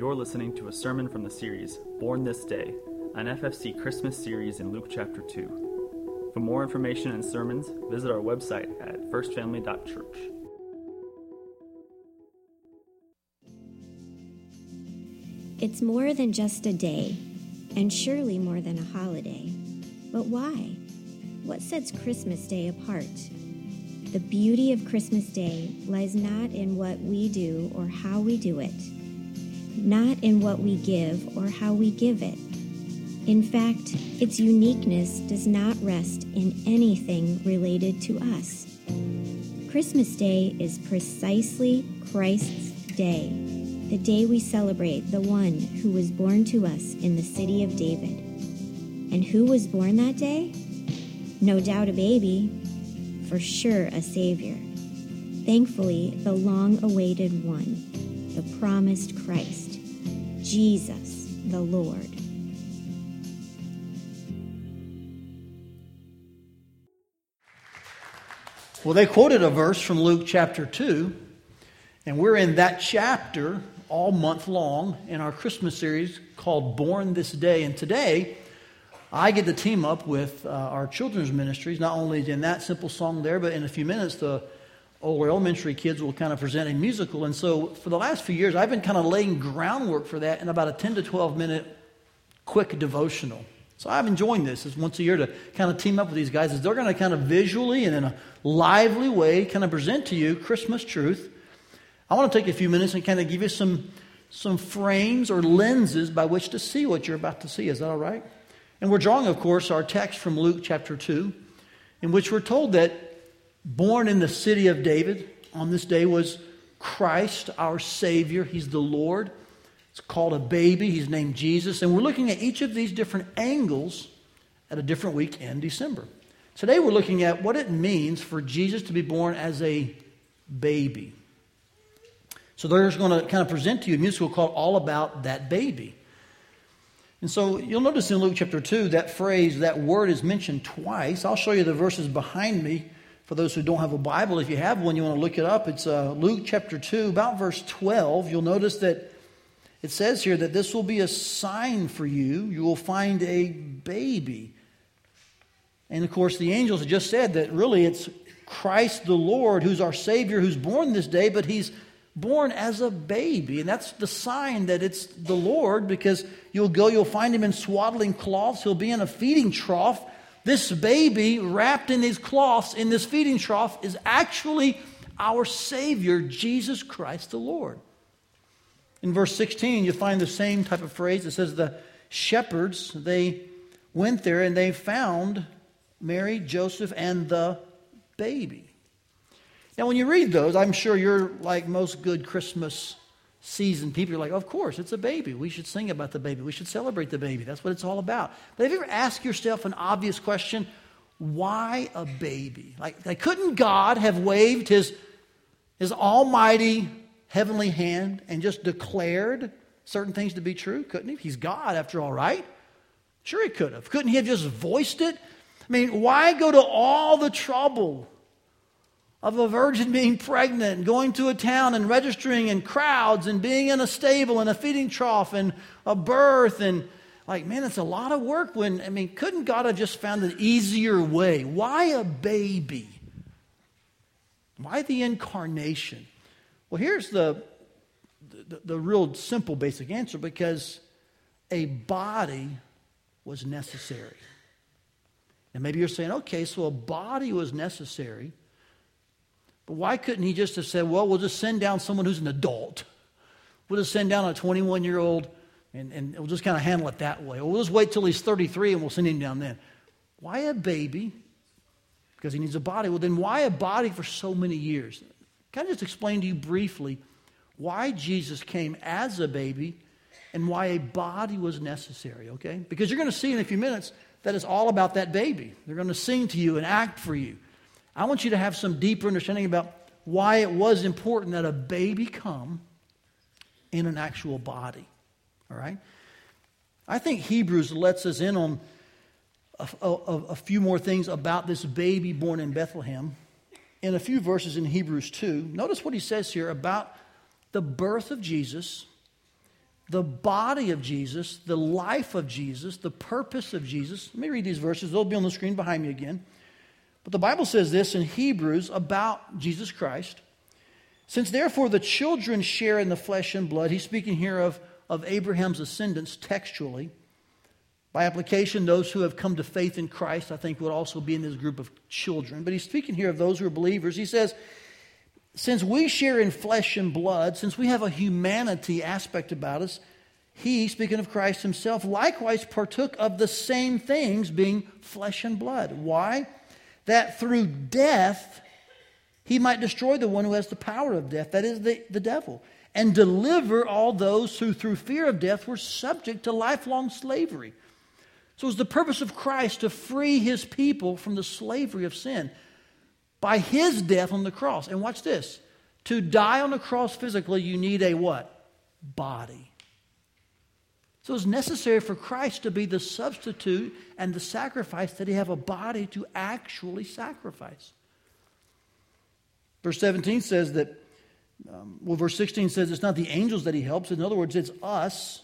You're listening to a sermon from the series Born This Day, an FFC Christmas series in Luke chapter 2. For more information and sermons, visit our website at firstfamily.church. It's more than just a day, and surely more than a holiday. But why? What sets Christmas Day apart? The beauty of Christmas Day lies not in what we do or how we do it not in what we give or how we give it. In fact, its uniqueness does not rest in anything related to us. Christmas Day is precisely Christ's day, the day we celebrate the one who was born to us in the city of David. And who was born that day? No doubt a baby, for sure a Savior. Thankfully, the long awaited one, the promised Christ. Jesus the Lord. Well, they quoted a verse from Luke chapter 2, and we're in that chapter all month long in our Christmas series called Born This Day. And today, I get to team up with uh, our children's ministries, not only in that simple song there, but in a few minutes, the Oh, older elementary kids will kind of present a musical. And so for the last few years, I've been kind of laying groundwork for that in about a 10 to 12 minute quick devotional. So I'm enjoying this. It's once a year to kind of team up with these guys. As they're going to kind of visually and in a lively way kind of present to you Christmas truth. I want to take a few minutes and kind of give you some, some frames or lenses by which to see what you're about to see. Is that all right? And we're drawing, of course, our text from Luke chapter 2, in which we're told that born in the city of David on this day was Christ, our Savior. He's the Lord. It's called a baby. He's named Jesus. And we're looking at each of these different angles at a different week in December. Today we're looking at what it means for Jesus to be born as a baby. So they're going to kind of present to you a musical called All About That Baby. And so you'll notice in Luke chapter 2, that phrase, that word is mentioned twice. I'll show you the verses behind me for those who don't have a Bible, if you have one, you want to look it up. It's uh, Luke chapter 2, about verse 12. You'll notice that it says here that this will be a sign for you. You will find a baby. And of course, the angels just said that really it's Christ the Lord who's our Savior who's born this day, but he's born as a baby. And that's the sign that it's the Lord because you'll go, you'll find him in swaddling cloths, he'll be in a feeding trough this baby wrapped in these cloths in this feeding trough is actually our Savior, Jesus Christ the Lord. In verse 16, you find the same type of phrase. It says, The shepherds, they went there and they found Mary, Joseph, and the baby. Now, when you read those, I'm sure you're like most good Christmas season people are like, of course, it's a baby. We should sing about the baby. We should celebrate the baby. That's what it's all about. But have you ever asked yourself an obvious question? Why a baby? Like, like couldn't God have waved his, his almighty heavenly hand and just declared certain things to be true? Couldn't he? He's God, after all, right? Sure, he could have. Couldn't he have just voiced it? I mean, why go to all the trouble of a virgin being pregnant going to a town and registering in crowds and being in a stable and a feeding trough and a birth and like man it's a lot of work when i mean couldn't god have just found an easier way? Why a baby? Why the incarnation? Well here's the the, the real simple basic answer because a body was necessary. And maybe you're saying okay so a body was necessary but why couldn't he just have said, well, we'll just send down someone who's an adult? We'll just send down a 21 year old and, and we'll just kind of handle it that way. Or we'll just wait till he's 33 and we'll send him down then. Why a baby? Because he needs a body. Well, then why a body for so many years? Can I just explain to you briefly why Jesus came as a baby and why a body was necessary, okay? Because you're going to see in a few minutes that it's all about that baby. They're going to sing to you and act for you. I want you to have some deeper understanding about why it was important that a baby come in an actual body. All right? I think Hebrews lets us in on a, a, a, few more things about this baby born in Bethlehem. In a few verses in Hebrews 2, notice what he says here about the birth of Jesus. the body of Jesus, the life of Jesus, the purpose of Jesus. Let me read these verses. They'll be on the screen behind me again. But the Bible says this in Hebrews about Jesus Christ. Since therefore the children share in the flesh and blood, he's speaking here of, of Abraham's ascendants textually. By application, those who have come to faith in Christ, I think, would also be in this group of children. But he's speaking here of those who are believers. He says, since we share in flesh and blood, since we have a humanity aspect about us, he, speaking of Christ himself, likewise partook of the same things, being flesh and blood. Why? That through death he might destroy the one who has the power of death, that is, the, the devil, and deliver all those who through fear of death were subject to lifelong slavery. So it was the purpose of Christ to free his people from the slavery of sin by his death on the cross. And watch this. To die on the cross physically, you need a what? Body. So it's necessary for Christ to be the substitute and the sacrifice that he have a body to actually sacrifice. Verse 17 says that, um, well, verse 16 says it's not the angels that he helps. In other words, it's us,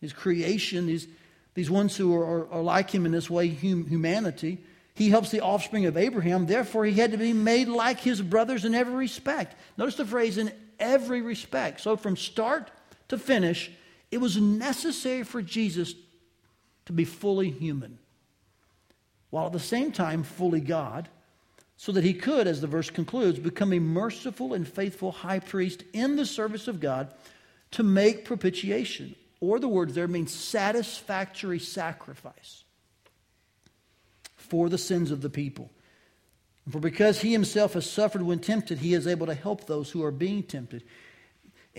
his creation, these, these ones who are, are, are like him in this way, hum, humanity. He helps the offspring of Abraham. Therefore, he had to be made like his brothers in every respect. Notice the phrase in every respect. So, from start to finish, it was necessary for Jesus to be fully human, while at the same time fully God, so that he could, as the verse concludes, become a merciful and faithful high priest in the service of God to make propitiation. Or the words there mean satisfactory sacrifice for the sins of the people. For because he himself has suffered when tempted, he is able to help those who are being tempted.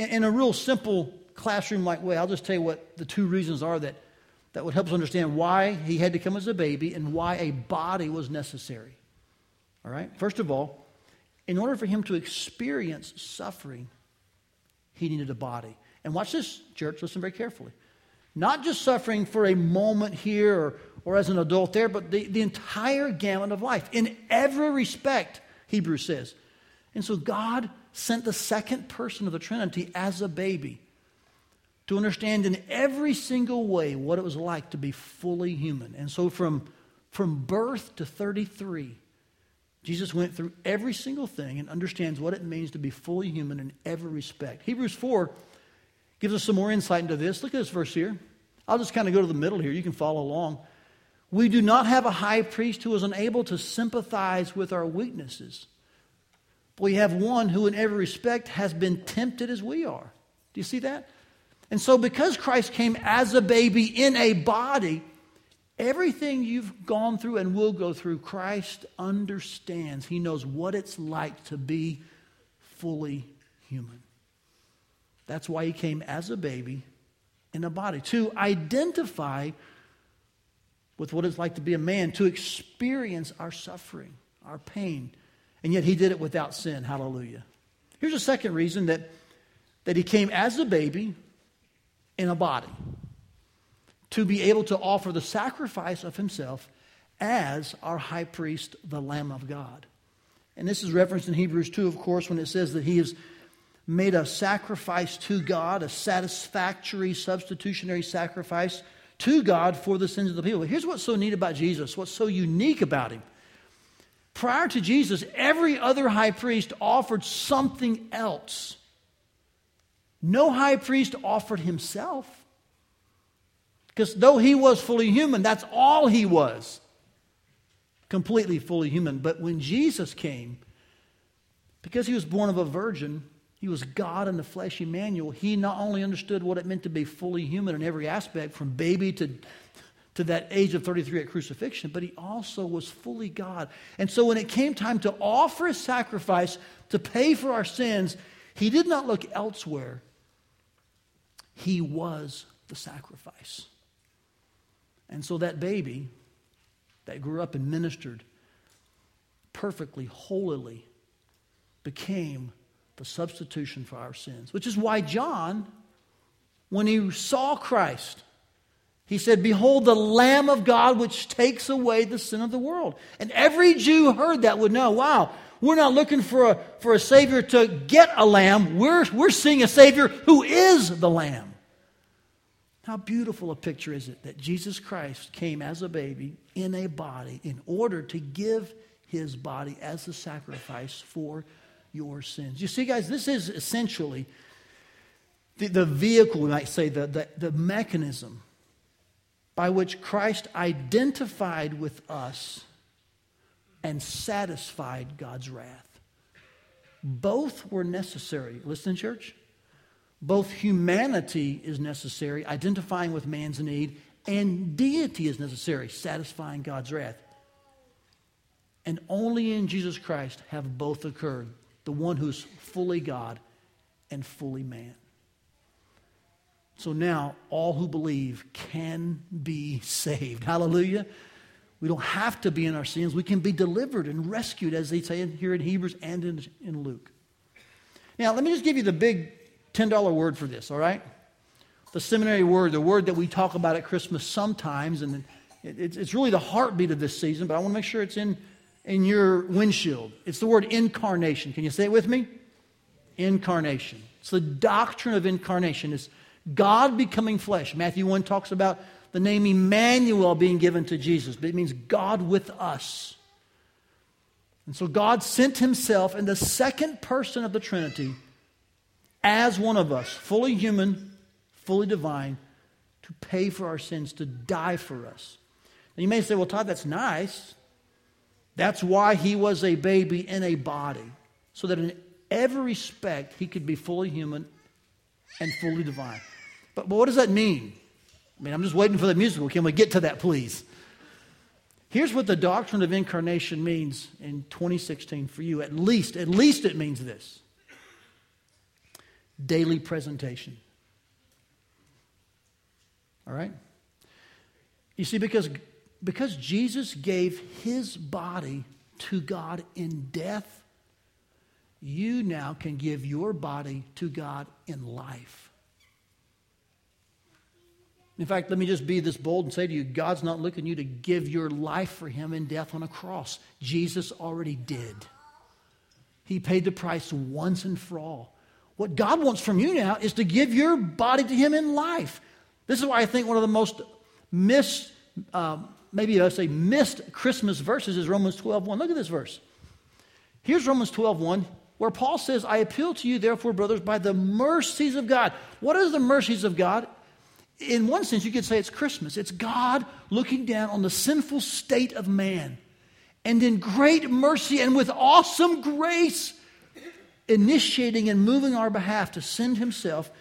In a real simple classroom like way, I'll just tell you what the two reasons are that, that would help us understand why he had to come as a baby and why a body was necessary. All right? First of all, in order for him to experience suffering, he needed a body. And watch this, church, listen very carefully. Not just suffering for a moment here or, or as an adult there, but the, the entire gamut of life in every respect, Hebrews says. And so God sent the second person of the Trinity as a baby to understand in every single way what it was like to be fully human. And so from, from birth to 33, Jesus went through every single thing and understands what it means to be fully human in every respect. Hebrews 4 gives us some more insight into this. Look at this verse here. I'll just kind of go to the middle here. You can follow along. We do not have a high priest who is unable to sympathize with our weaknesses. We have one who, in every respect, has been tempted as we are. Do you see that? And so, because Christ came as a baby in a body, everything you've gone through and will go through, Christ understands. He knows what it's like to be fully human. That's why he came as a baby in a body to identify with what it's like to be a man, to experience our suffering, our pain. And yet he did it without sin. Hallelujah. Here's a second reason that, that he came as a baby in a body to be able to offer the sacrifice of himself as our high priest, the Lamb of God. And this is referenced in Hebrews 2, of course, when it says that he has made a sacrifice to God, a satisfactory substitutionary sacrifice to God for the sins of the people. Here's what's so neat about Jesus, what's so unique about him. Prior to Jesus, every other high priest offered something else. No high priest offered himself. Because though he was fully human, that's all he was. Completely fully human. But when Jesus came, because he was born of a virgin, he was God in the flesh, Emmanuel. He not only understood what it meant to be fully human in every aspect, from baby to, to that age of 33 at crucifixion, but he also was fully God. And so when it came time to offer a sacrifice to pay for our sins, he did not look elsewhere. He was the sacrifice. And so that baby that grew up and ministered perfectly, holily, became the substitution for our sins. Which is why John, when he saw Christ, he said, Behold, the Lamb of God which takes away the sin of the world. And every Jew heard that would know, wow, we're not looking for a, for a Savior to get a lamb. We're, we're seeing a Savior who is the Lamb. How beautiful a picture is it that Jesus Christ came as a baby in a body in order to give his body as a sacrifice for your sins. You see, guys, this is essentially the, the vehicle, we might say, the, the, the mechanism by which Christ identified with us and satisfied God's wrath. Both were necessary. Listen, church. Both humanity is necessary, identifying with man's need, and deity is necessary, satisfying God's wrath. And only in Jesus Christ have both occurred the one who's fully God and fully man. So now all who believe can be saved. Hallelujah. We don't have to be in our sins. We can be delivered and rescued, as they say here in Hebrews and in, in Luke. Now, let me just give you the big $10 word for this, all right? The seminary word, the word that we talk about at Christmas sometimes, and it's really the heartbeat of this season, but I want to make sure it's in, in your windshield. It's the word incarnation. Can you say it with me? Incarnation. It's the doctrine of incarnation. It's God becoming flesh. Matthew 1 talks about the name Emmanuel being given to Jesus, but it means God with us. And so God sent himself in the second person of the Trinity as one of us, fully human, fully divine, to pay for our sins, to die for us. And you may say, well, Todd, that's nice. That's why he was a baby in a body, so that in every respect he could be fully human and fully divine. But, but what does that mean? I mean, I'm just waiting for the musical. Can we get to that, please? Here's what the doctrine of incarnation means in 2016 for you. At least, at least it means this daily presentation. All right? You see, because, because Jesus gave his body to God in death, you now can give your body to God in life. In fact, let me just be this bold and say to you God's not looking you to give your life for Him in death on a cross. Jesus already did. He paid the price once and for all. What God wants from you now is to give your body to Him in life. This is why I think one of the most missed, um, maybe I say missed Christmas verses is Romans 12 1. Look at this verse. Here's Romans 12 1, where Paul says, I appeal to you, therefore, brothers, by the mercies of God. What are the mercies of God? in one sense, you could say it's Christmas. It's God looking down on the sinful state of man and in great mercy and with awesome grace, initiating and moving our behalf to send Himself,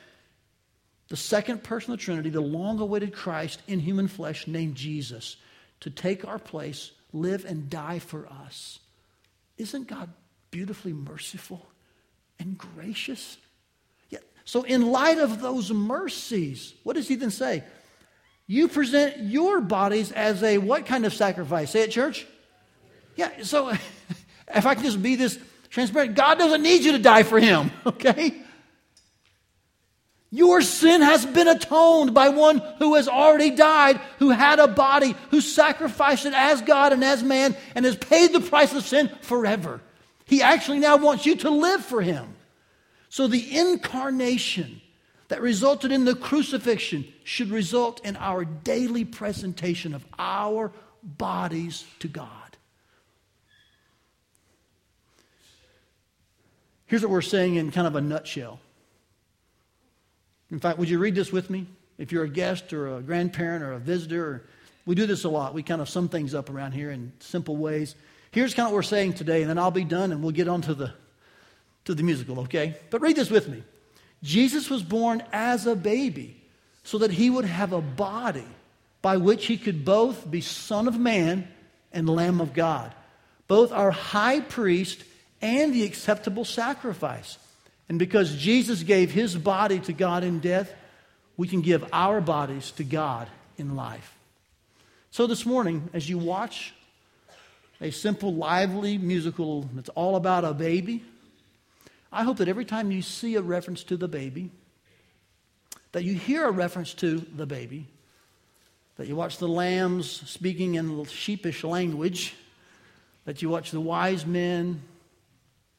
the second person of the Trinity, the long awaited Christ in human flesh named Jesus, to take our place, live and die for us. Isn't God beautifully merciful and gracious? So, in light of those mercies, what does he then say? You present your bodies as a what kind of sacrifice? Say it, church? Yeah, so if I can just be this transparent, God doesn't need you to die for him, okay? Your sin has been atoned by one who has already died, who had a body, who sacrificed it as God and as man, and has paid the price of sin forever. He actually now wants you to live for him. So the incarnation that resulted in the crucifixion should result in our daily presentation of our bodies to God. Here's what we're saying in kind of a nutshell. In fact, would you read this with me? If you're a guest or a grandparent or a visitor, or, we do this a lot. We kind of sum things up around here in simple ways. Here's kind of what we're saying today, and then I'll be done and we'll get on to the to the musical, okay? But read this with me. Jesus was born as a baby so that he would have a body by which he could both be Son of Man and Lamb of God, both our high priest and the acceptable sacrifice. And because Jesus gave his body to God in death, we can give our bodies to God in life. So this morning, as you watch a simple, lively musical that's all about a baby, I hope that every time you see a reference to the baby, that you hear a reference to the baby, that you watch the lambs speaking in sheepish language, that you watch the wise men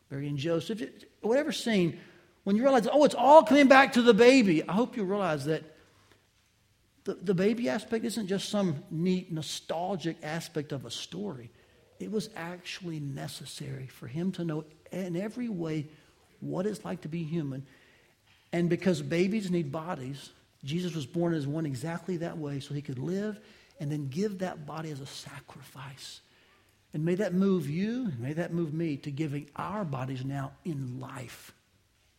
Mary and Joseph, whatever scene, when you realize, oh, it's all coming back to the baby, I hope you realize that The, the baby aspect isn't just some neat, nostalgic aspect of a story. It was actually necessary for him to know in every way what it's like to be human. And because babies need bodies, Jesus was born as one exactly that way so he could live and then give that body as a sacrifice. And may that move you, may that move me to giving our bodies now in life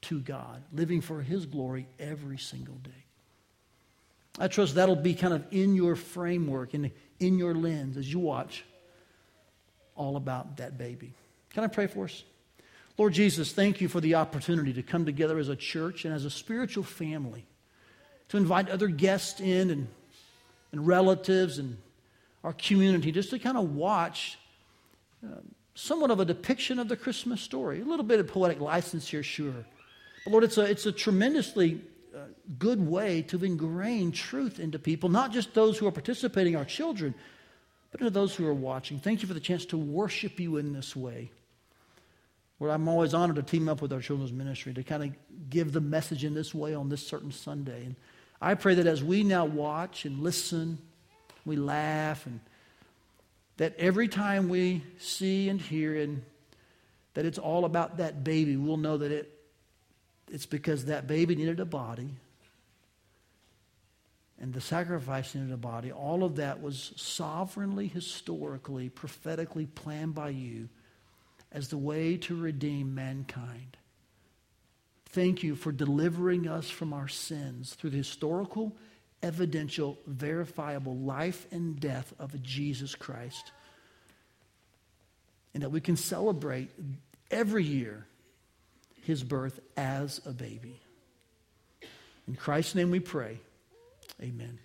to God, living for his glory every single day. I trust that'll be kind of in your framework and in your lens as you watch all about that baby. Can I pray for us? Lord Jesus, thank you for the opportunity to come together as a church and as a spiritual family, to invite other guests in and, and relatives and our community just to kind of watch uh, somewhat of a depiction of the Christmas story. A little bit of poetic license here, sure. But Lord, it's a, it's a tremendously uh, good way to ingrain truth into people, not just those who are participating, our children, but to those who are watching. Thank you for the chance to worship you in this way. Lord, I'm always honored to team up with our children's ministry to kind of give the message in this way on this certain Sunday. And I pray that as we now watch and listen, we laugh, and that every time we see and hear and that it's all about that baby, we'll know that it, it's because that baby needed a body and the sacrifice needed the body. All of that was sovereignly, historically, prophetically planned by you as the way to redeem mankind. Thank you for delivering us from our sins through the historical, evidential, verifiable life and death of Jesus Christ. And that we can celebrate every year his birth as a baby. In Christ's name we pray. Amen.